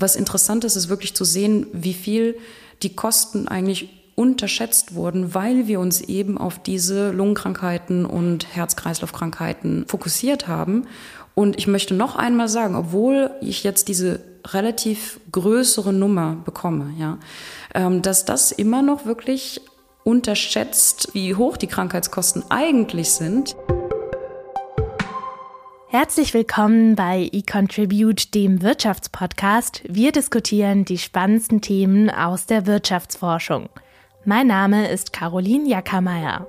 was interessant ist, ist wirklich zu sehen, wie viel die Kosten eigentlich unterschätzt wurden, weil wir uns eben auf diese Lungenkrankheiten und Herz-Kreislauf-Krankheiten fokussiert haben. Und ich möchte noch einmal sagen, obwohl ich jetzt diese relativ größere Nummer bekomme, ja, ähm, dass das immer noch wirklich unterschätzt, wie hoch die Krankheitskosten eigentlich sind. Herzlich willkommen bei eContribute, dem Wirtschaftspodcast. Wir diskutieren die spannendsten Themen aus der Wirtschaftsforschung. Mein Name ist Caroline Jackermeier.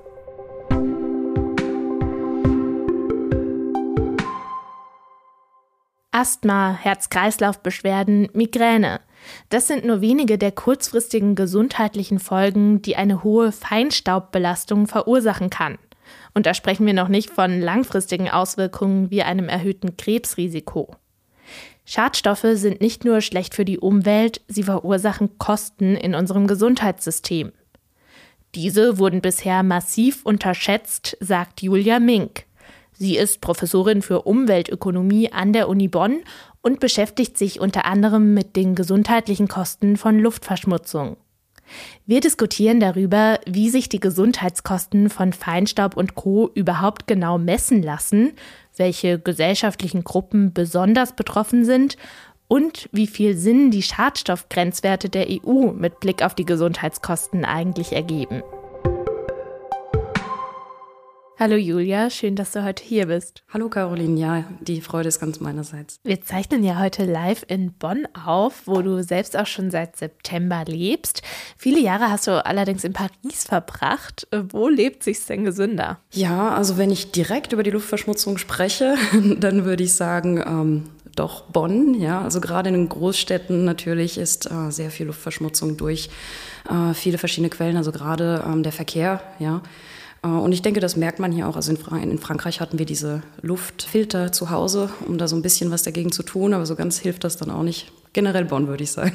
Asthma, Herz-Kreislauf-Beschwerden, Migräne. Das sind nur wenige der kurzfristigen gesundheitlichen Folgen, die eine hohe Feinstaubbelastung verursachen kann. Und da sprechen wir noch nicht von langfristigen Auswirkungen wie einem erhöhten Krebsrisiko. Schadstoffe sind nicht nur schlecht für die Umwelt, sie verursachen Kosten in unserem Gesundheitssystem. Diese wurden bisher massiv unterschätzt, sagt Julia Mink. Sie ist Professorin für Umweltökonomie an der Uni Bonn und beschäftigt sich unter anderem mit den gesundheitlichen Kosten von Luftverschmutzung. Wir diskutieren darüber, wie sich die Gesundheitskosten von Feinstaub und Co überhaupt genau messen lassen, welche gesellschaftlichen Gruppen besonders betroffen sind und wie viel Sinn die Schadstoffgrenzwerte der EU mit Blick auf die Gesundheitskosten eigentlich ergeben. Hallo Julia, schön, dass du heute hier bist. Hallo Caroline, ja, die Freude ist ganz meinerseits. Wir zeichnen ja heute live in Bonn auf, wo du selbst auch schon seit September lebst. Viele Jahre hast du allerdings in Paris verbracht. Wo lebt sich's denn gesünder? Ja, also wenn ich direkt über die Luftverschmutzung spreche, dann würde ich sagen, ähm, doch Bonn. Ja, also gerade in den Großstädten natürlich ist äh, sehr viel Luftverschmutzung durch äh, viele verschiedene Quellen, also gerade ähm, der Verkehr. Ja, und ich denke, das merkt man hier auch. Also in, Frankreich hatten wir diese Luftfilter zu Hause, um da so ein bisschen was dagegen zu tun, aber so ganz hilft das dann auch nicht. Generell Bonn, würde ich sagen.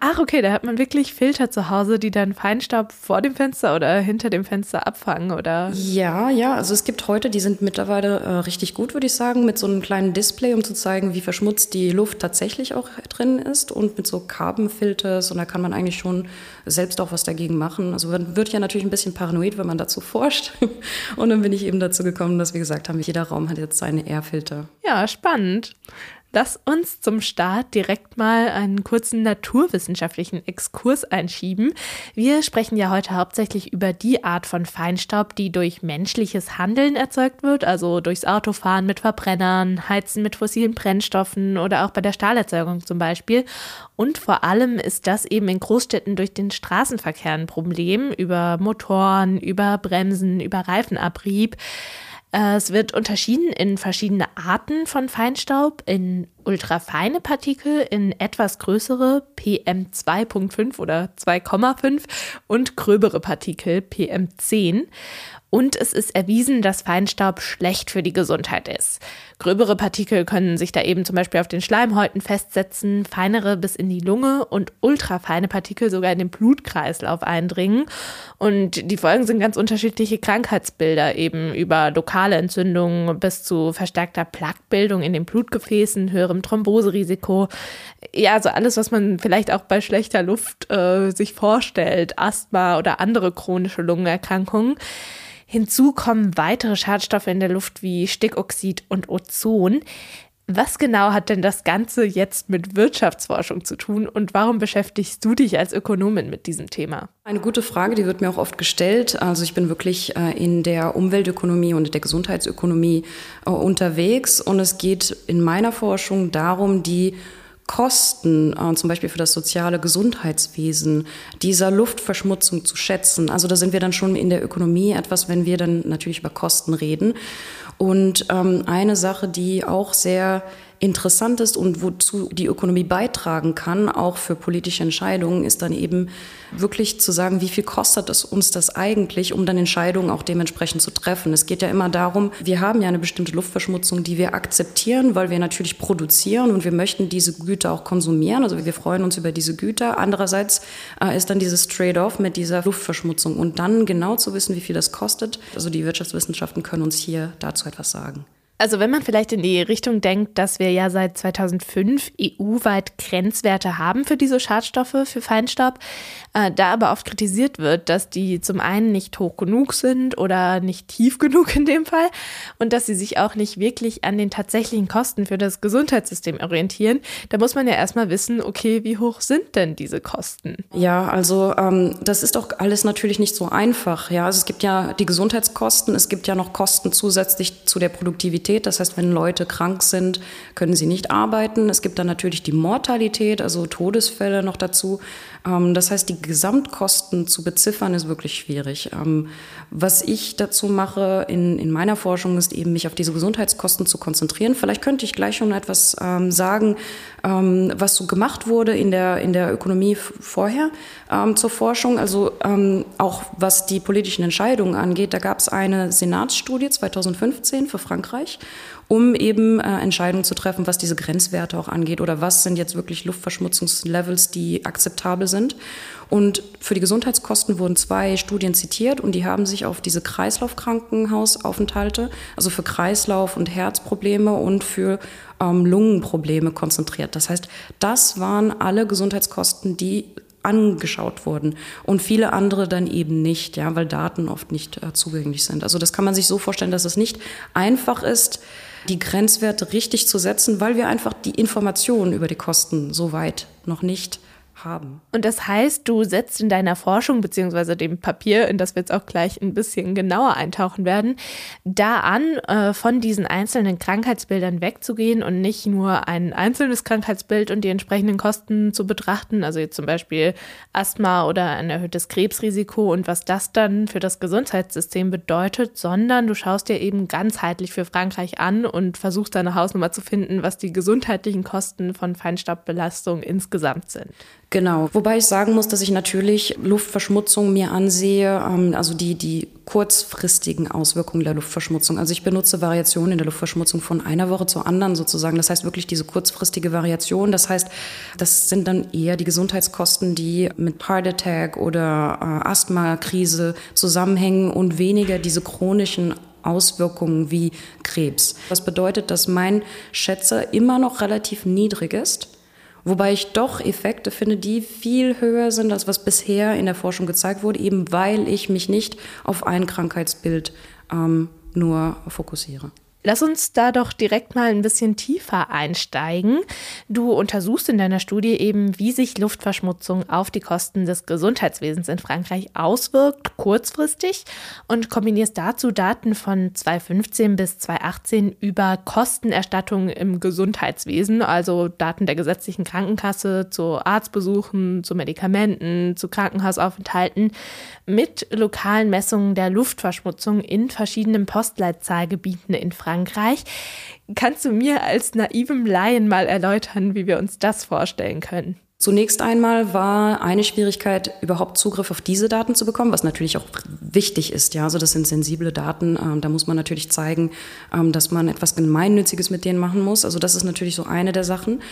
Ach, okay, da hat man wirklich Filter zu Hause, die dann Feinstaub vor dem Fenster oder hinter dem Fenster abfangen, oder? Ja, ja, also es gibt heute, die sind mittlerweile äh, richtig gut, würde ich sagen, mit so einem kleinen Display, um zu zeigen, wie verschmutzt die Luft tatsächlich auch drin ist und mit so Carbon-Filters und da kann man eigentlich schon selbst auch was dagegen machen. Also man wird ja natürlich ein bisschen paranoid, wenn man dazu forscht und dann bin ich eben dazu gekommen, dass wir gesagt haben, jeder Raum hat jetzt seine Air-Filter. Ja, spannend. Lass uns zum Start direkt mal einen kurzen naturwissenschaftlichen Exkurs einschieben. Wir sprechen ja heute hauptsächlich über die Art von Feinstaub, die durch menschliches Handeln erzeugt wird, also durchs Autofahren mit Verbrennern, Heizen mit fossilen Brennstoffen oder auch bei der Stahlerzeugung zum Beispiel. Und vor allem ist das eben in Großstädten durch den Straßenverkehr ein Problem über Motoren, über Bremsen, über Reifenabrieb. Äh, es wird unterschieden in verschiedene Arten von Feinstaub, in ultrafeine Partikel, in etwas größere PM2.5 oder 2,5 und gröbere Partikel PM10. Und es ist erwiesen, dass Feinstaub schlecht für die Gesundheit ist. Gröbere Partikel können sich da eben zum Beispiel auf den Schleimhäuten festsetzen, feinere bis in die Lunge und ultrafeine Partikel sogar in den Blutkreislauf eindringen. Und die Folgen sind ganz unterschiedliche Krankheitsbilder, eben über lokale Entzündungen bis zu verstärkter Plaquebildung in den Blutgefäßen, höherem Thromboserisiko. Ja, also alles, was man vielleicht auch bei schlechter Luft äh, sich vorstellt, Asthma oder andere chronische Lungenerkrankungen. Hinzu kommen weitere Schadstoffe in der Luft wie Stickoxid und Ozon. Was genau hat denn das Ganze jetzt mit Wirtschaftsforschung zu tun und warum beschäftigst du dich als Ökonomin mit diesem Thema? Eine gute Frage, die wird mir auch oft gestellt. Also ich bin wirklich äh, in der Umweltökonomie und der Gesundheitsökonomie äh, unterwegs und es geht in meiner Forschung darum, die Kosten, äh, zum Beispiel für das soziale Gesundheitswesen, dieser Luftverschmutzung zu schätzen. Also da sind wir dann schon in der Ökonomie etwas, wenn wir dann natürlich über Kosten reden. Und ähm, eine Sache, die auch sehr interessant ist und wozu die Ökonomie beitragen kann, auch für politische Entscheidungen, ist dann eben wirklich zu sagen, wie viel kostet es uns das eigentlich, um dann Entscheidungen auch dementsprechend zu treffen. Es geht ja immer darum, wir haben ja eine bestimmte Luftverschmutzung, die wir akzeptieren, weil wir natürlich produzieren und wir möchten diese Güter auch konsumieren. Also wir freuen uns über diese Güter. Andererseits äh, ist dann dieses Trade-off mit dieser Luftverschmutzung und dann genau zu wissen, wie viel das kostet. Also die Wirtschaftswissenschaften können uns hier dazu etwas sagen. Also wenn man vielleicht in die Richtung denkt, dass wir ja seit 2005 EU-weit Grenzwerte haben für diese Schadstoffe, für Feinstaub, äh, da aber oft kritisiert wird, dass die zum einen nicht hoch genug sind oder nicht tief genug in dem Fall und dass sie sich auch nicht wirklich an den tatsächlichen Kosten für das Gesundheitssystem orientieren, da muss man ja erstmal wissen, okay, wie hoch sind denn diese Kosten? Ja, also ähm, das ist doch alles natürlich nicht so einfach. Ja, also es gibt ja die Gesundheitskosten, es gibt ja noch Kosten zusätzlich zu der Produktivität das heißt, wenn Leute krank sind, können sie nicht arbeiten. Es gibt dann natürlich die Mortalität, also Todesfälle noch dazu. Ähm, das heißt, die Gesamtkosten zu beziffern ist wirklich schwierig. Ähm, was ich dazu mache in, in meiner Forschung ist eben, mich auf diese Gesundheitskosten zu konzentrieren. Vielleicht könnte ich gleich schon etwas ähm, sagen, was so gemacht wurde in der, in der Ökonomie vorher zur Forschung. Also auch was die politischen Entscheidungen angeht, da gab es eine Senatsstudie 2015 für Frankreich um eben äh, Entscheidungen zu treffen, was diese Grenzwerte auch angeht oder was sind jetzt wirklich Luftverschmutzungslevels, die akzeptabel sind. Und für die Gesundheitskosten wurden zwei Studien zitiert und die haben sich auf diese Kreislaufkrankenhausaufenthalte, also für Kreislauf- und Herzprobleme und für ähm, Lungenprobleme konzentriert. Das heißt, das waren alle Gesundheitskosten, die angeschaut wurden und viele andere dann eben nicht, ja, weil Daten oft nicht äh, zugänglich sind. Also das kann man sich so vorstellen, dass es nicht einfach ist, die Grenzwerte richtig zu setzen, weil wir einfach die Informationen über die Kosten so weit noch nicht haben. Und das heißt, du setzt in deiner Forschung beziehungsweise dem Papier, in das wir jetzt auch gleich ein bisschen genauer eintauchen werden, da an, äh, von diesen einzelnen Krankheitsbildern wegzugehen und nicht nur ein einzelnes Krankheitsbild und die entsprechenden Kosten zu betrachten, also jetzt zum Beispiel Asthma oder ein erhöhtes Krebsrisiko und was das dann für das Gesundheitssystem bedeutet, sondern du schaust dir eben ganzheitlich für Frankreich an und versuchst deine Hausnummer zu finden, was die gesundheitlichen Kosten von Feinstaubbelastung insgesamt sind. Genau. Wobei ich sagen muss, dass ich natürlich Luftverschmutzung mir ansehe, ähm, also die, die kurzfristigen Auswirkungen der Luftverschmutzung. Also ich benutze Variationen in der Luftverschmutzung von einer Woche zur anderen sozusagen. Das heißt wirklich diese kurzfristige Variation. Das heißt, das sind dann eher die Gesundheitskosten, die mit Heart Attack oder äh, Asthmakrise zusammenhängen und weniger diese chronischen Auswirkungen wie Krebs. Das bedeutet, dass mein Schätzer immer noch relativ niedrig ist Wobei ich doch Effekte finde, die viel höher sind, als was bisher in der Forschung gezeigt wurde, eben weil ich mich nicht auf ein Krankheitsbild ähm, nur fokussiere. Lass uns da doch direkt mal ein bisschen tiefer einsteigen. Du untersuchst in deiner Studie eben, wie sich Luftverschmutzung auf die Kosten des Gesundheitswesens in Frankreich auswirkt, kurzfristig, und kombinierst dazu Daten von 2015 bis 2018 über Kostenerstattung im Gesundheitswesen, also Daten der gesetzlichen Krankenkasse zu Arztbesuchen, zu Medikamenten, zu Krankenhausaufenthalten, mit lokalen Messungen der Luftverschmutzung in verschiedenen Postleitzahlgebieten in Frankreich. Frankreich. Kannst du mir als naivem Laien mal erläutern, wie wir uns das vorstellen können? Zunächst einmal war eine Schwierigkeit, überhaupt Zugriff auf diese Daten zu bekommen, was natürlich auch wichtig ist. Ja, also das sind sensible Daten. Ähm, da muss man natürlich zeigen, ähm, dass man etwas Gemeinnütziges mit denen machen muss. Also das ist natürlich so eine der Sachen.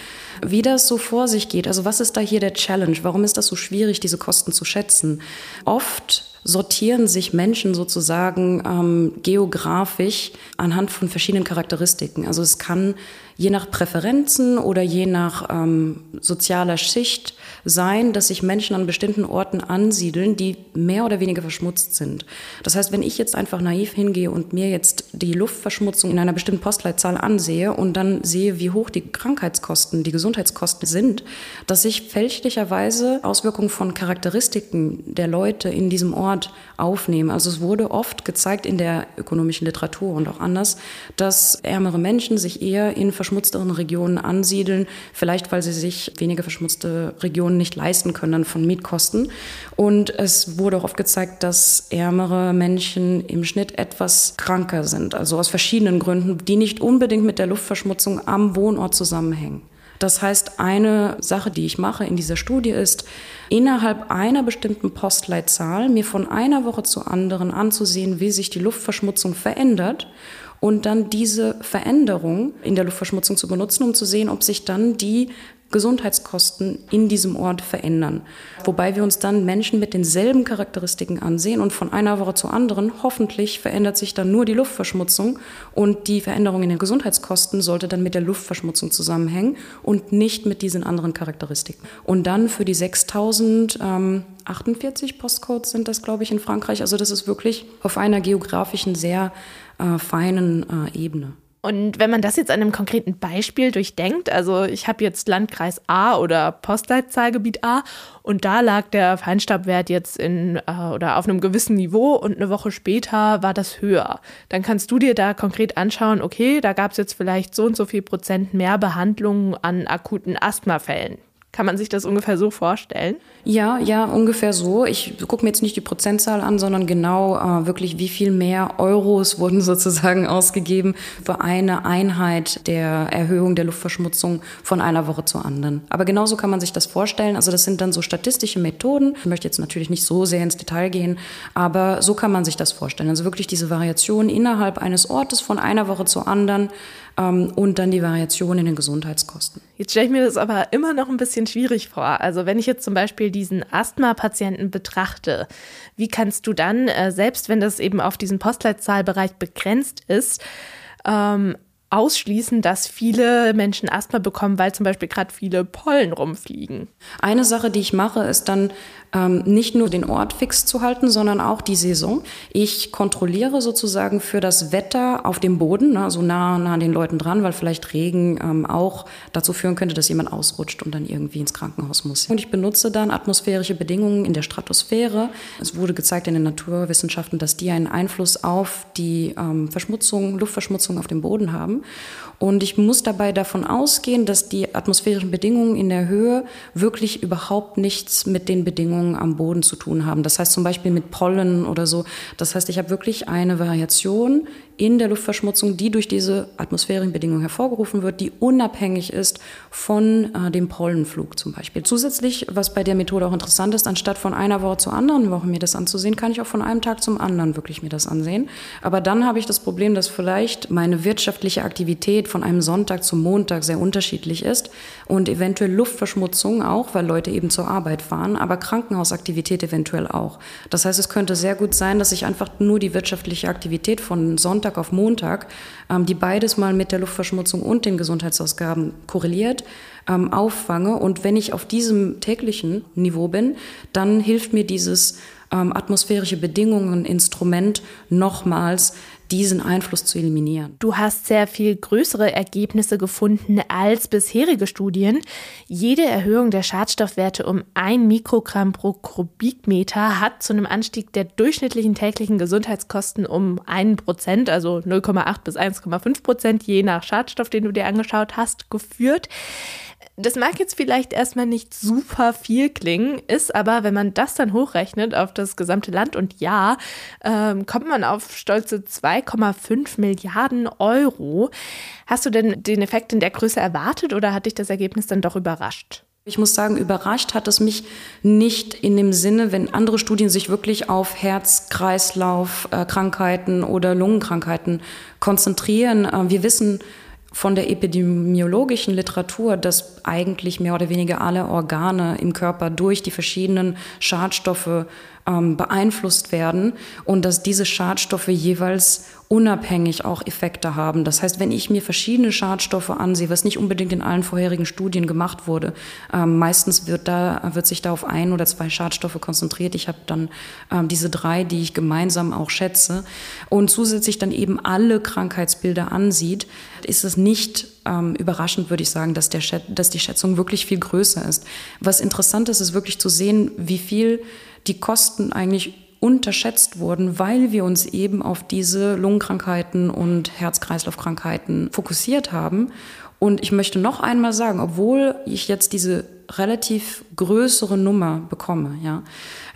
Wie das so vor sich geht, also was ist da hier der Challenge? Warum ist das so schwierig, diese Kosten zu schätzen? Oft sortieren sich Menschen sozusagen ähm, geografisch anhand von verschiedenen Charakteristiken. Also es kann je nach Präferenzen oder je nach ähm, sozialer Schicht sein, dass sich Menschen an bestimmten Orten ansiedeln, die mehr oder weniger verschmutzt sind. Das heißt, wenn ich jetzt einfach naiv hingehe und mir jetzt die Luftverschmutzung in einer bestimmten Postleitzahl ansehe und dann sehe, wie hoch die Krankheitskosten, die Gesundheitskosten sind, dass ich fälschlicherweise Auswirkungen von Charakteristiken der Leute in diesem Ort aufnehme. Also es wurde oft gezeigt in der ökonomischen Literatur und auch anders, dass ärmere Menschen sich eher in verschmutzteren Regionen ansiedeln, vielleicht weil sie sich weniger verschmutzte Regionen nicht leisten können von Mietkosten. Und es wurde auch oft gezeigt, dass ärmere Menschen im Schnitt etwas kranker sind, also aus verschiedenen Gründen, die nicht unbedingt mit der Luftverschmutzung am Wohnort zusammenhängen. Das heißt, eine Sache, die ich mache in dieser Studie ist, innerhalb einer bestimmten Postleitzahl mir von einer Woche zur anderen anzusehen, wie sich die Luftverschmutzung verändert und dann diese Veränderung in der Luftverschmutzung zu benutzen, um zu sehen, ob sich dann die Gesundheitskosten in diesem Ort verändern. Wobei wir uns dann Menschen mit denselben Charakteristiken ansehen und von einer Woche zur anderen hoffentlich verändert sich dann nur die Luftverschmutzung und die Veränderung in den Gesundheitskosten sollte dann mit der Luftverschmutzung zusammenhängen und nicht mit diesen anderen Charakteristiken. Und dann für die 6048 Postcodes sind das, glaube ich, in Frankreich. Also das ist wirklich auf einer geografischen sehr äh, feinen äh, Ebene. Und wenn man das jetzt an einem konkreten Beispiel durchdenkt, also ich habe jetzt Landkreis A oder Postleitzahlgebiet A und da lag der Feinstaubwert jetzt in äh, oder auf einem gewissen Niveau und eine Woche später war das höher. Dann kannst du dir da konkret anschauen, okay, da gab es jetzt vielleicht so und so viel Prozent mehr Behandlungen an akuten Asthmafällen. Kann man sich das ungefähr so vorstellen? Ja, ja, ungefähr so. Ich gucke mir jetzt nicht die Prozentzahl an, sondern genau äh, wirklich, wie viel mehr Euros wurden sozusagen ausgegeben für eine Einheit der Erhöhung der Luftverschmutzung von einer Woche zur anderen. Aber genauso kann man sich das vorstellen. Also das sind dann so statistische Methoden. Ich möchte jetzt natürlich nicht so sehr ins Detail gehen, aber so kann man sich das vorstellen. Also wirklich diese Variation innerhalb eines Ortes von einer Woche zur anderen ähm, und dann die Variation in den Gesundheitskosten. Jetzt stelle ich mir das aber immer noch ein bisschen schwierig vor. Also wenn ich jetzt zum Beispiel diesen Asthma-Patienten betrachte, wie kannst du dann, äh, selbst wenn das eben auf diesen Postleitzahlbereich begrenzt ist, ähm, ausschließen, dass viele Menschen Asthma bekommen, weil zum Beispiel gerade viele Pollen rumfliegen. Eine Sache, die ich mache, ist dann ähm, nicht nur den Ort fix zu halten, sondern auch die Saison. Ich kontrolliere sozusagen für das Wetter auf dem Boden, ne, so nah, nah an den Leuten dran, weil vielleicht Regen ähm, auch dazu führen könnte, dass jemand ausrutscht und dann irgendwie ins Krankenhaus muss. Und ich benutze dann atmosphärische Bedingungen in der Stratosphäre. Es wurde gezeigt in den Naturwissenschaften, dass die einen Einfluss auf die ähm, Verschmutzung, Luftverschmutzung auf dem Boden haben. Und ich muss dabei davon ausgehen, dass die atmosphärischen Bedingungen in der Höhe wirklich überhaupt nichts mit den Bedingungen am Boden zu tun haben. Das heißt zum Beispiel mit Pollen oder so. Das heißt, ich habe wirklich eine Variation in der Luftverschmutzung, die durch diese atmosphärischen Bedingungen hervorgerufen wird, die unabhängig ist von äh, dem Pollenflug zum Beispiel. Zusätzlich, was bei der Methode auch interessant ist, anstatt von einer Woche zur anderen Woche mir das anzusehen, kann ich auch von einem Tag zum anderen wirklich mir das ansehen. Aber dann habe ich das Problem, dass vielleicht meine wirtschaftliche Aktivität von einem Sonntag zum Montag sehr unterschiedlich ist und eventuell Luftverschmutzung auch, weil Leute eben zur Arbeit fahren, aber Krankenhausaktivität eventuell auch. Das heißt, es könnte sehr gut sein, dass ich einfach nur die wirtschaftliche Aktivität von Sonntag Sonntag auf Montag, ähm, die beides mal mit der Luftverschmutzung und den Gesundheitsausgaben korreliert, ähm, auffange. Und wenn ich auf diesem täglichen Niveau bin, dann hilft mir dieses ähm, atmosphärische Bedingungen Instrument nochmals diesen Einfluss zu eliminieren. Du hast sehr viel größere Ergebnisse gefunden als bisherige Studien. Jede Erhöhung der Schadstoffwerte um ein Mikrogramm pro Kubikmeter hat zu einem Anstieg der durchschnittlichen täglichen Gesundheitskosten um einen Prozent, also 0,8 bis 1,5 Prozent, je nach Schadstoff, den du dir angeschaut hast, geführt. Das mag jetzt vielleicht erstmal nicht super viel klingen, ist aber, wenn man das dann hochrechnet auf das gesamte Land und Jahr, ähm, kommt man auf stolze 2,5 Milliarden Euro. Hast du denn den Effekt in der Größe erwartet oder hat dich das Ergebnis dann doch überrascht? Ich muss sagen, überrascht hat es mich nicht in dem Sinne, wenn andere Studien sich wirklich auf Herz-Kreislauf-Krankheiten oder Lungenkrankheiten konzentrieren. Äh, wir wissen, von der epidemiologischen Literatur, dass eigentlich mehr oder weniger alle Organe im Körper durch die verschiedenen Schadstoffe ähm, beeinflusst werden und dass diese Schadstoffe jeweils unabhängig auch Effekte haben. Das heißt, wenn ich mir verschiedene Schadstoffe ansehe, was nicht unbedingt in allen vorherigen Studien gemacht wurde, ähm, meistens wird da wird sich da auf ein oder zwei Schadstoffe konzentriert. Ich habe dann ähm, diese drei, die ich gemeinsam auch schätze und zusätzlich dann eben alle Krankheitsbilder ansieht, ist es nicht ähm, überraschend, würde ich sagen, dass, der, dass die Schätzung wirklich viel größer ist. Was interessant ist, ist wirklich zu sehen, wie viel die Kosten eigentlich unterschätzt wurden, weil wir uns eben auf diese Lungenkrankheiten und Herz-Kreislauf-Krankheiten fokussiert haben. Und ich möchte noch einmal sagen, obwohl ich jetzt diese relativ größere Nummer bekomme, ja,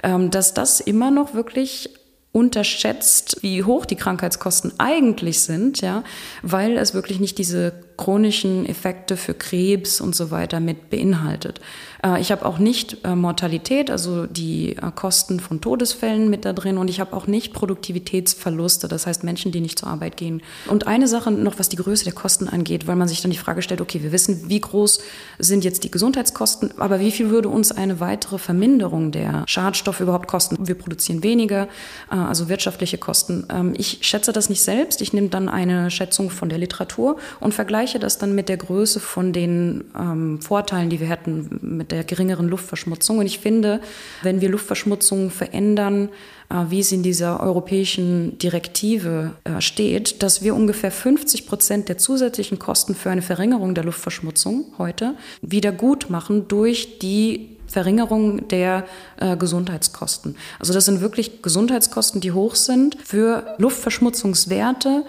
ähm, dass das immer noch wirklich unterschätzt, wie hoch die Krankheitskosten eigentlich sind, ja, weil es wirklich nicht diese chronischen Effekte für Krebs und so weiter mit beinhaltet. Äh, ich habe auch nicht äh, Mortalität, also die äh, Kosten von Todesfällen mit da drin und ich habe auch nicht Produktivitätsverluste, das heißt Menschen, die nicht zur Arbeit gehen. Und eine Sache noch, was die Größe der Kosten angeht, weil man sich dann die Frage stellt, okay, wir wissen, wie groß sind jetzt die Gesundheitskosten, aber wie viel würde uns eine weitere Verminderung der Schadstoffe überhaupt kosten? Wir produzieren weniger, also wirtschaftliche Kosten. Ähm, ich schätze das nicht selbst, ich nehme dann eine Schätzung von der Literatur und vergleiche das dann mit der Größe von den ähm, Vorteilen, die wir hätten mit der geringeren Luftverschmutzung. Und ich finde, wenn wir Luftverschmutzung verändern, äh, wie es in dieser europäischen Direktive äh, steht, dass wir ungefähr 50 Prozent der zusätzlichen Kosten für eine Verringerung der Luftverschmutzung heute wieder gut machen durch die Verringerung der äh, Gesundheitskosten. Also das sind wirklich Gesundheitskosten, die hoch sind für Luftverschmutzungswerte,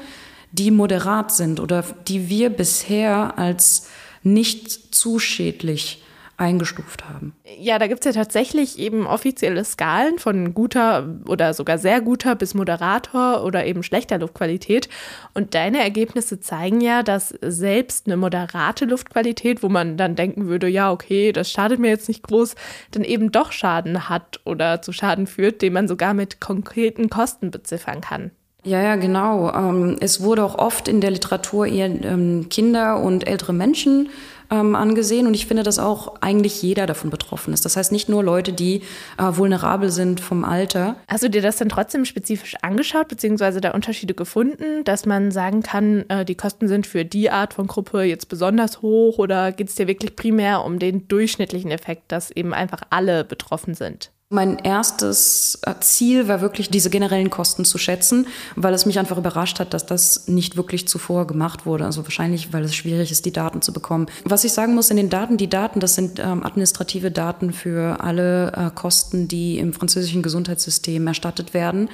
die moderat sind oder die wir bisher als nicht zu schädlich eingestuft haben. Ja, da gibt es ja tatsächlich eben offizielle Skalen von guter oder sogar sehr guter bis moderator oder eben schlechter Luftqualität. Und deine Ergebnisse zeigen ja, dass selbst eine moderate Luftqualität, wo man dann denken würde, ja, okay, das schadet mir jetzt nicht groß, dann eben doch Schaden hat oder zu Schaden führt, den man sogar mit konkreten Kosten beziffern kann. Ja, ja, genau. Ähm, es wurde auch oft in der Literatur eher ähm, Kinder und ältere Menschen ähm, angesehen. Und ich finde, dass auch eigentlich jeder davon betroffen ist. Das heißt nicht nur Leute, die äh, vulnerabel sind vom Alter. Hast du dir das dann trotzdem spezifisch angeschaut, beziehungsweise da Unterschiede gefunden, dass man sagen kann, äh, die Kosten sind für die Art von Gruppe jetzt besonders hoch oder geht es dir wirklich primär um den durchschnittlichen Effekt, dass eben einfach alle betroffen sind? Mein erstes äh, Ziel war wirklich, diese generellen Kosten zu schätzen, weil es mich einfach überrascht hat, dass das nicht wirklich zuvor gemacht wurde. Also wahrscheinlich, weil es schwierig ist, die Daten zu bekommen. Was ich sagen muss in den Daten, die Daten, das sind ähm, administrative Daten für alle äh, Kosten, die im französischen Gesundheitssystem erstattet werden.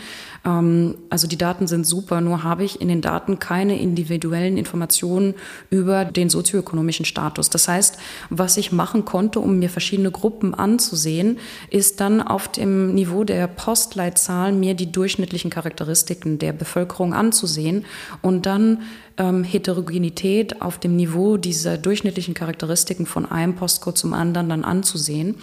Ähm, also die Daten sind super, nur habe ich in den Daten keine individuellen Informationen über den sozioökonomischen Status. Das heißt, was ich machen konnte, um mir verschiedene Gruppen anzusehen, ist dann auf dem Niveau der Postleitzahlen mir die durchschnittlichen Charakteristiken der Bevölkerung anzusehen und dann ähm, Heterogenität auf dem Niveau dieser durchschnittlichen Charakteristiken von einem Postcode zum anderen dann anzusehen.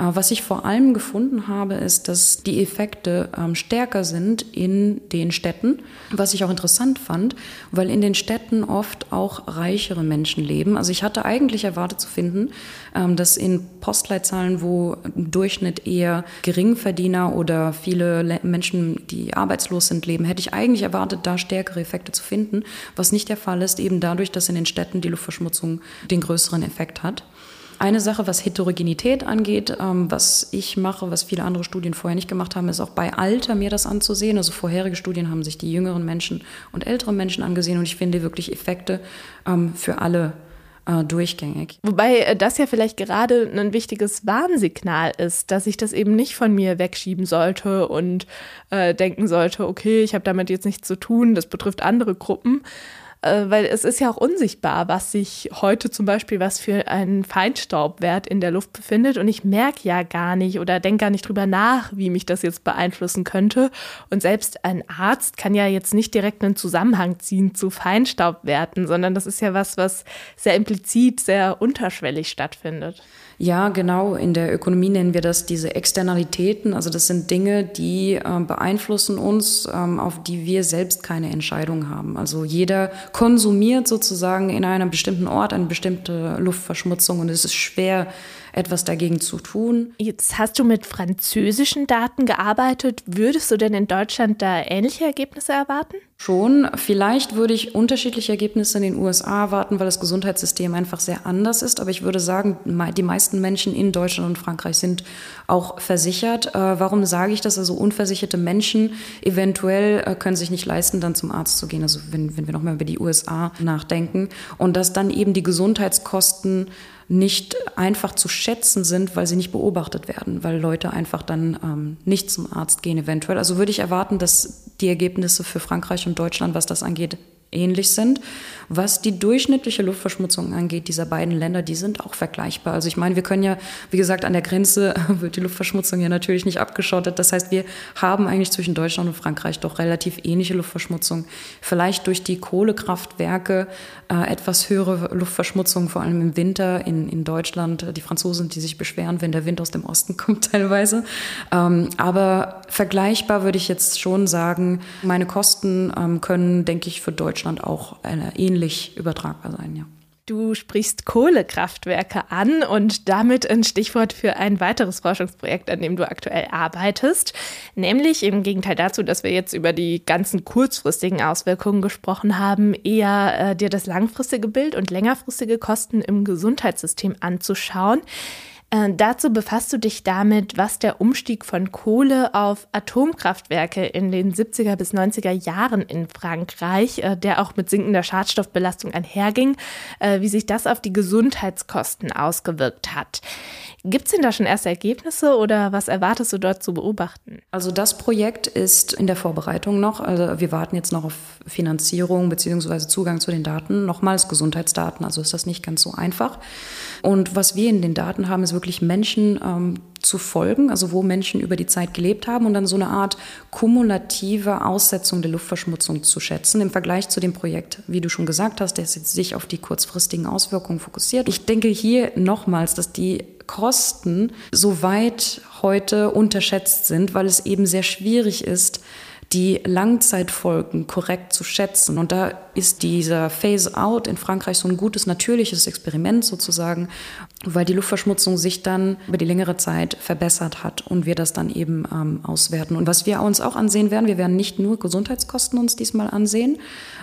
Äh, was ich vor allem gefunden habe, ist, dass die Effekte ähm, stärker sind in den Städten, was ich auch interessant fand, weil in den Städten oft auch reichere Menschen leben. Also ich hatte eigentlich erwartet zu finden, ähm, dass in Postleitzahlen, wo im Durchschnitt eher Geringverdiener oder viele Menschen, die arbeitslos sind, leben, hätte ich eigentlich erwartet, da stärkere Effekte zu finden, was nicht der Fall ist, eben dadurch, dass in den Städten die Luftverschmutzung den größeren Effekt hat. Eine Sache, was Heterogenität angeht, ähm, was ich mache, was viele andere Studien vorher nicht gemacht haben, ist auch bei Alter mir das anzusehen. Also vorherige Studien haben sich die jüngeren Menschen und älteren Menschen angesehen und ich finde wirklich Effekte ähm, für alle äh, durchgängig. Wobei äh, das ja vielleicht gerade ein wichtiges Warnsignal ist, dass ich das eben nicht von mir wegschieben sollte und äh, denken sollte, okay, ich habe damit jetzt nichts zu tun, das betrifft andere Gruppen, äh, weil es ist ja auch unsichtbar, was sich heute zum Beispiel, was für ein Feinstaubwert in der Luft befindet. Und ich merke ja gar nicht oder denke gar nicht drüber nach, wie mich das jetzt beeinflussen könnte. Und selbst ein Arzt kann ja jetzt nicht direkt einen Zusammenhang ziehen zu Feinstaubwerten, sondern das ist ja was, was sehr implizit, sehr unterschwellig stattfindet. Ja, genau. In der Ökonomie nennen wir das diese Externalitäten. Also das sind Dinge, die äh, beeinflussen uns, ähm, auf die wir selbst keine Entscheidung haben. Also jeder konsumiert sozusagen in einem bestimmten Ort eine bestimmte Luftverschmutzung und es ist schwer, etwas dagegen zu tun. Jetzt hast du mit französischen Daten gearbeitet. Würdest du denn in Deutschland da ähnliche Ergebnisse erwarten? Schon. Vielleicht würde ich unterschiedliche Ergebnisse in den USA erwarten, weil das Gesundheitssystem einfach sehr anders ist. Aber ich würde sagen, die meisten Menschen in Deutschland und Frankreich sind auch versichert. Äh, warum sage ich das? Also unversicherte Menschen eventuell äh, können sich nicht leisten, dann zum Arzt zu gehen. Also wenn, wenn wir nochmal über die USA nachdenken. Und dass dann eben die Gesundheitskosten nicht einfach zu schätzen sind, weil sie nicht beobachtet werden, weil Leute einfach dann ähm, nicht zum Arzt gehen eventuell. Also würde ich erwarten, dass die Ergebnisse für Frankreich und Deutschland, was das angeht, ähnlich sind. Was die durchschnittliche Luftverschmutzung angeht, dieser beiden Länder, die sind auch vergleichbar. Also ich meine, wir können ja, wie gesagt, an der Grenze wird die Luftverschmutzung ja natürlich nicht abgeschottet. Das heißt, wir haben eigentlich zwischen Deutschland und Frankreich doch relativ ähnliche Luftverschmutzung. Vielleicht durch die Kohlekraftwerke äh, etwas höhere Luftverschmutzung, vor allem im Winter in, in Deutschland. Die Franzosen, die sich beschweren, wenn der Wind aus dem Osten kommt teilweise. Ähm, aber vergleichbar würde ich jetzt schon sagen, meine Kosten ähm, können, denke ich, für Deutschland auch ähnliche ähnlich übertragbar sein, ja. Du sprichst Kohlekraftwerke an und damit ein Stichwort für ein weiteres Forschungsprojekt, an dem du aktuell arbeitest. Nämlich im Gegenteil dazu, dass wir jetzt über die ganzen kurzfristigen Auswirkungen gesprochen haben, eher äh, dir das langfristige Bild und längerfristige Kosten im Gesundheitssystem anzuschauen. Äh, dazu befasst du dich damit, was der Umstieg von Kohle auf Atomkraftwerke in den 70er bis 90er Jahren in Frankreich, äh, der auch mit sinkender Schadstoffbelastung einherging, äh, wie sich das auf die Gesundheitskosten ausgewirkt hat. Gibt es denn da schon erste Ergebnisse oder was erwartest du dort zu beobachten? Also das Projekt ist in der Vorbereitung noch. Also wir warten jetzt noch auf Finanzierung bzw. Zugang zu den Daten. Nochmals Gesundheitsdaten, also ist das nicht ganz so einfach. Und was wir in den Daten haben, ist wirklich Menschen ähm, zu folgen, also wo Menschen über die Zeit gelebt haben und dann so eine Art kumulative Aussetzung der Luftverschmutzung zu schätzen im Vergleich zu dem Projekt, wie du schon gesagt hast, der sich auf die kurzfristigen Auswirkungen fokussiert. Ich denke hier nochmals, dass die Kosten so weit heute unterschätzt sind, weil es eben sehr schwierig ist, die Langzeitfolgen korrekt zu schätzen. Und da ist dieser Phase-out in Frankreich so ein gutes, natürliches Experiment sozusagen, weil die Luftverschmutzung sich dann über die längere Zeit verbessert hat und wir das dann eben ähm, auswerten. Und was wir uns auch ansehen werden, wir werden nicht nur Gesundheitskosten uns diesmal ansehen,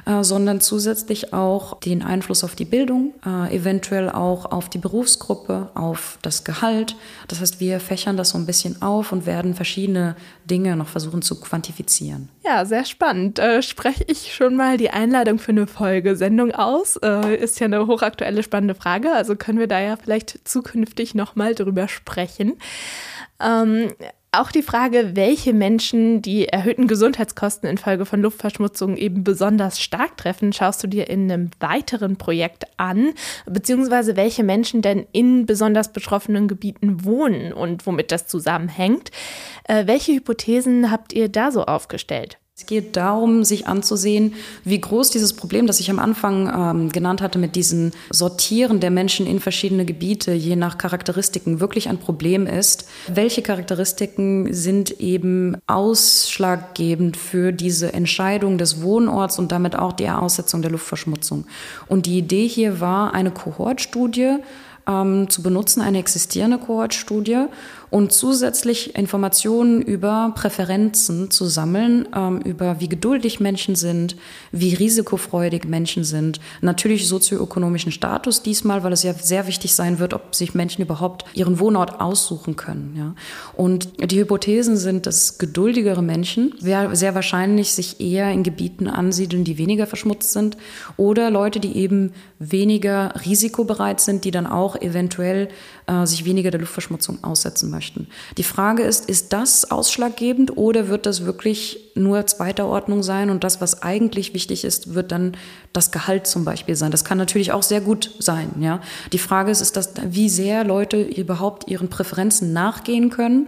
äh, sondern zusätzlich auch den Einfluss auf die Bildung, äh, eventuell auch auf die Berufsgruppe, auf das Gehalt. Das heißt, wir fächern das so ein bisschen auf und werden verschiedene Dinge noch versuchen zu quantifizieren. Ja, sehr spannend. Äh, spreche ich schon mal die Einladung für eine Folge Sendung aus? Äh, ist ja eine hochaktuelle, spannende Frage. Also können wir da ja vielleicht zukünftig nochmal drüber sprechen. Ähm, auch die Frage, welche Menschen die erhöhten Gesundheitskosten infolge von Luftverschmutzung eben besonders stark treffen, schaust du dir in einem weiteren Projekt an, beziehungsweise welche Menschen denn in besonders betroffenen Gebieten wohnen und womit das zusammenhängt. Äh, welche Hypothesen habt ihr da so aufgestellt? Es geht darum, sich anzusehen, wie groß dieses Problem, das ich am Anfang ähm, genannt hatte, mit diesen Sortieren der Menschen in verschiedene Gebiete, je nach Charakteristiken, wirklich ein Problem ist. Welche Charakteristiken sind eben ausschlaggebend für diese Entscheidung des Wohnorts und damit auch die Aussetzung der Luftverschmutzung? Und die Idee hier war, eine Kohortstudie ähm, zu benutzen, eine existierende Kohortstudie und zusätzlich Informationen über Präferenzen zu sammeln, ähm, über wie geduldig Menschen sind, wie risikofreudig Menschen sind, natürlich sozioökonomischen Status diesmal, weil es ja sehr wichtig sein wird, ob sich Menschen überhaupt ihren Wohnort aussuchen können. Ja. Und die Hypothesen sind, dass geduldigere Menschen sehr wahrscheinlich sich eher in Gebieten ansiedeln, die weniger verschmutzt sind oder Leute, die eben weniger risikobereit sind, die dann auch eventuell äh, sich weniger der Luftverschmutzung aussetzen möchten. Die Frage ist, ist das ausschlaggebend oder wird das wirklich nur zweiter Ordnung sein und das, was eigentlich wichtig ist, wird dann das Gehalt zum Beispiel sein? Das kann natürlich auch sehr gut sein. Ja? Die Frage ist, ist das, wie sehr Leute überhaupt ihren Präferenzen nachgehen können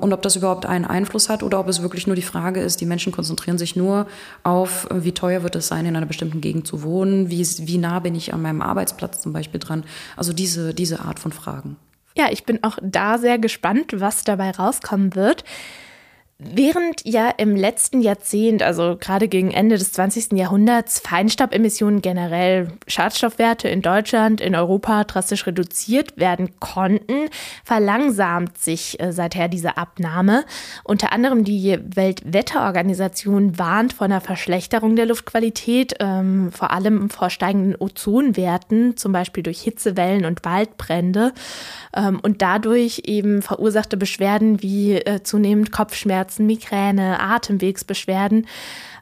und ob das überhaupt einen Einfluss hat oder ob es wirklich nur die Frage ist, die Menschen konzentrieren sich nur auf, äh, wie teuer wird es sein, in einer bestimmten Gegend zu wohnen, wie, wie nah bin ich an meinem Arbeitsplatz zum Beispiel dran. Also diese, diese Art von Fragen. Ja, ich bin auch da sehr gespannt, was dabei rauskommen wird. Während ja im letzten Jahrzehnt, also gerade gegen Ende des 20. Jahrhunderts, Feinstaubemissionen generell Schadstoffwerte in Deutschland, in Europa drastisch reduziert werden konnten, verlangsamt sich äh, seither diese Abnahme. Unter anderem die Weltwetterorganisation warnt vor einer Verschlechterung der Luftqualität, ähm, vor allem vor steigenden Ozonwerten, zum Beispiel durch Hitzewellen und Waldbrände ähm, und dadurch eben verursachte Beschwerden wie äh, zunehmend Kopfschmerzen Kopfschmerzen, Migräne, Atemwegsbeschwerden.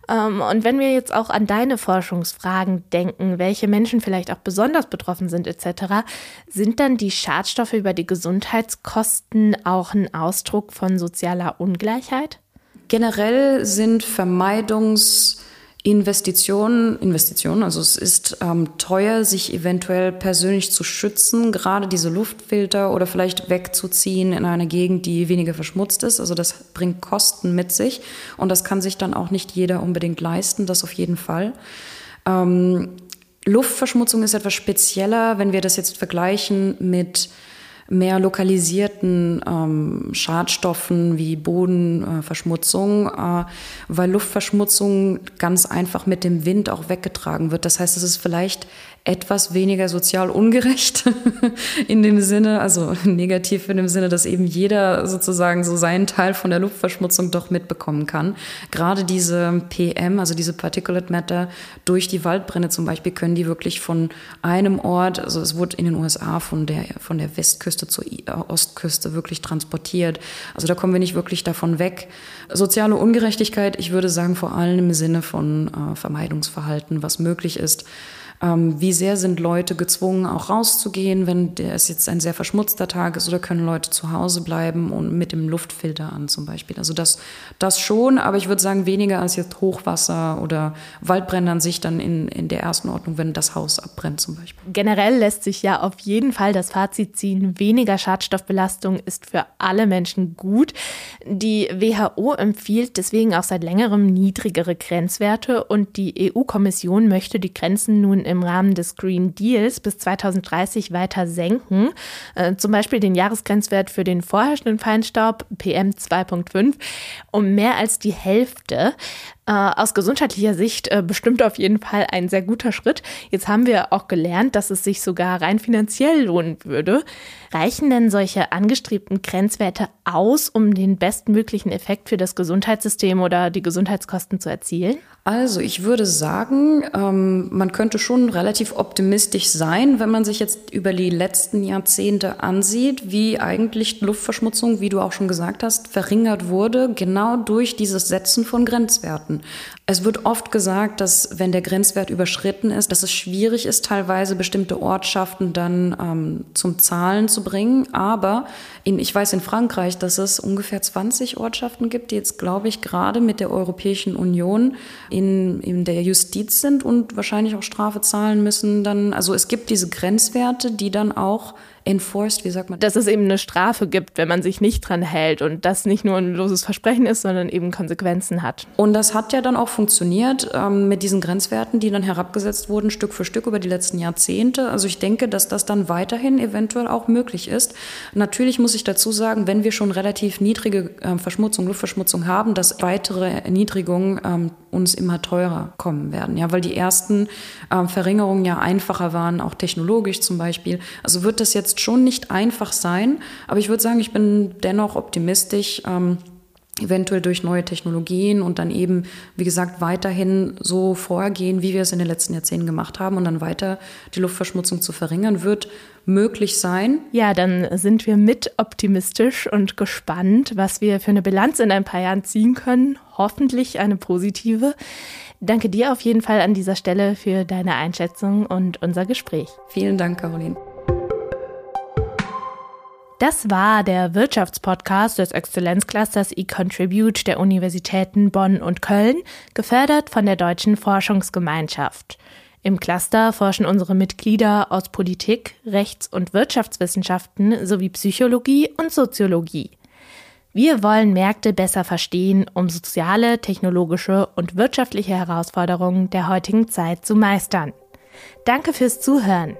Ähm, und wenn wir jetzt auch an deine Forschungsfragen denken, welche Menschen vielleicht auch besonders betroffen sind etc., sind dann die Schadstoffe über die Gesundheitskosten auch ein Ausdruck von sozialer Ungleichheit? Generell sind Vermeidungs Investitionen, Investitionen, also es ist ähm, teuer, sich eventuell persönlich zu schützen, gerade diese Luftfilter oder vielleicht wegzuziehen in eine Gegend, die weniger verschmutzt ist. Also das bringt Kosten mit sich und das kann sich dann auch nicht jeder unbedingt leisten, das auf jeden Fall. Ähm, Luftverschmutzung ist etwas spezieller, wenn wir das jetzt vergleichen mit mehr lokalisierten ähm, Schadstoffen wie Bodenverschmutzung, äh, weil Luftverschmutzung ganz einfach mit dem Wind auch weggetragen wird. Das heißt, es ist vielleicht etwas weniger sozial ungerecht in dem Sinne, also negativ in dem Sinne, dass eben jeder sozusagen so seinen Teil von der Luftverschmutzung doch mitbekommen kann. Gerade diese PM, also diese Particulate Matter durch die Waldbrände zum Beispiel, können die wirklich von einem Ort, also es wurde in den USA von der, von der Westküste zur Ostküste wirklich transportiert. Also da kommen wir nicht wirklich davon weg. Soziale Ungerechtigkeit, ich würde sagen, vor allem im Sinne von äh, Vermeidungsverhalten, was möglich ist. Ähm, wie sehr sind Leute gezwungen, auch rauszugehen, wenn es jetzt ein sehr verschmutzter Tag ist, oder können Leute zu Hause bleiben und mit dem Luftfilter an zum Beispiel. Also das, das schon, aber ich würde sagen, weniger als jetzt Hochwasser oder Waldbrände an sich dann in, in der ersten Ordnung, wenn das Haus abbrennt zum Beispiel. Generell lässt sich ja auf jeden Fall das Fazit ziehen, weniger Schadstoffbelastung ist für alle Menschen gut. Die WHO empfiehlt deswegen auch seit längerem niedrigere Grenzwerte und die EU-Kommission möchte die Grenzen nun im Rahmen des Green Deals bis 2030 weiter senken. Äh, zum Beispiel den Jahresgrenzwert für den vorherrschenden Feinstaub PM 2.5 um mehr als die Hälfte. Äh, aus gesundheitlicher Sicht äh, bestimmt auf jeden Fall ein sehr guter Schritt. Jetzt haben wir auch gelernt, dass es sich sogar rein finanziell lohnen würde. Reichen denn solche angestrebten Grenzwerte aus, um den bestmöglichen Effekt für das Gesundheitssystem oder die Gesundheitskosten zu erzielen? Also ich würde sagen, ähm, man könnte schon relativ optimistisch sein, wenn man sich jetzt über die letzten Jahrzehnte ansieht, wie eigentlich Luftverschmutzung, wie du auch schon gesagt hast, verringert wurde, genau durch dieses Setzen von Grenzwerten. Es wird oft gesagt, dass wenn der Grenzwert überschritten ist, dass es schwierig ist, teilweise bestimmte Ortschaften dann ähm, zum Zahlen zu bringen. Aber in, ich weiß in Frankreich, dass es ungefähr 20 Ortschaften gibt, die jetzt, glaube ich, gerade mit der Europäischen Union in, in der Justiz sind und wahrscheinlich auch Strafe zahlen müssen. Dann, also es gibt diese Grenzwerte, die dann auch enforced, wie sagt man? Dass es eben eine Strafe gibt, wenn man sich nicht dran hält und das nicht nur ein loses Versprechen ist, sondern eben Konsequenzen hat. Und das hat ja dann auch funktioniert ähm, mit diesen Grenzwerten, die dann herabgesetzt wurden, Stück für Stück über die letzten Jahrzehnte. Also ich denke, dass das dann weiterhin eventuell auch möglich ist. Natürlich muss ich dazu sagen, wenn wir schon relativ niedrige äh, Verschmutzung, Luftverschmutzung haben, dass weitere Erniedrigungen ähm, uns immer teurer kommen werden. Ja, weil die ersten ähm, Verringerungen ja einfacher waren, auch technologisch zum Beispiel. Also wird das jetzt schon nicht einfach sein, aber ich würde sagen, ich bin dennoch optimistisch. Ähm, eventuell durch neue Technologien und dann eben, wie gesagt, weiterhin so vorgehen, wie wir es in den letzten Jahrzehnten gemacht haben und dann weiter die Luftverschmutzung zu verringern, wird möglich sein. Ja, dann sind wir mit optimistisch und gespannt, was wir für eine Bilanz in ein paar Jahren ziehen können. Hoffentlich eine positive. Danke dir auf jeden Fall an dieser Stelle für deine Einschätzung und unser Gespräch. Vielen Dank, Caroline. Das war der Wirtschaftspodcast des Exzellenzclusters eContribute der Universitäten Bonn und Köln, gefördert von der Deutschen Forschungsgemeinschaft. Im Cluster forschen unsere Mitglieder aus Politik, Rechts- und Wirtschaftswissenschaften sowie Psychologie und Soziologie. Wir wollen Märkte besser verstehen, um soziale, technologische und wirtschaftliche Herausforderungen der heutigen Zeit zu meistern. Danke fürs Zuhören.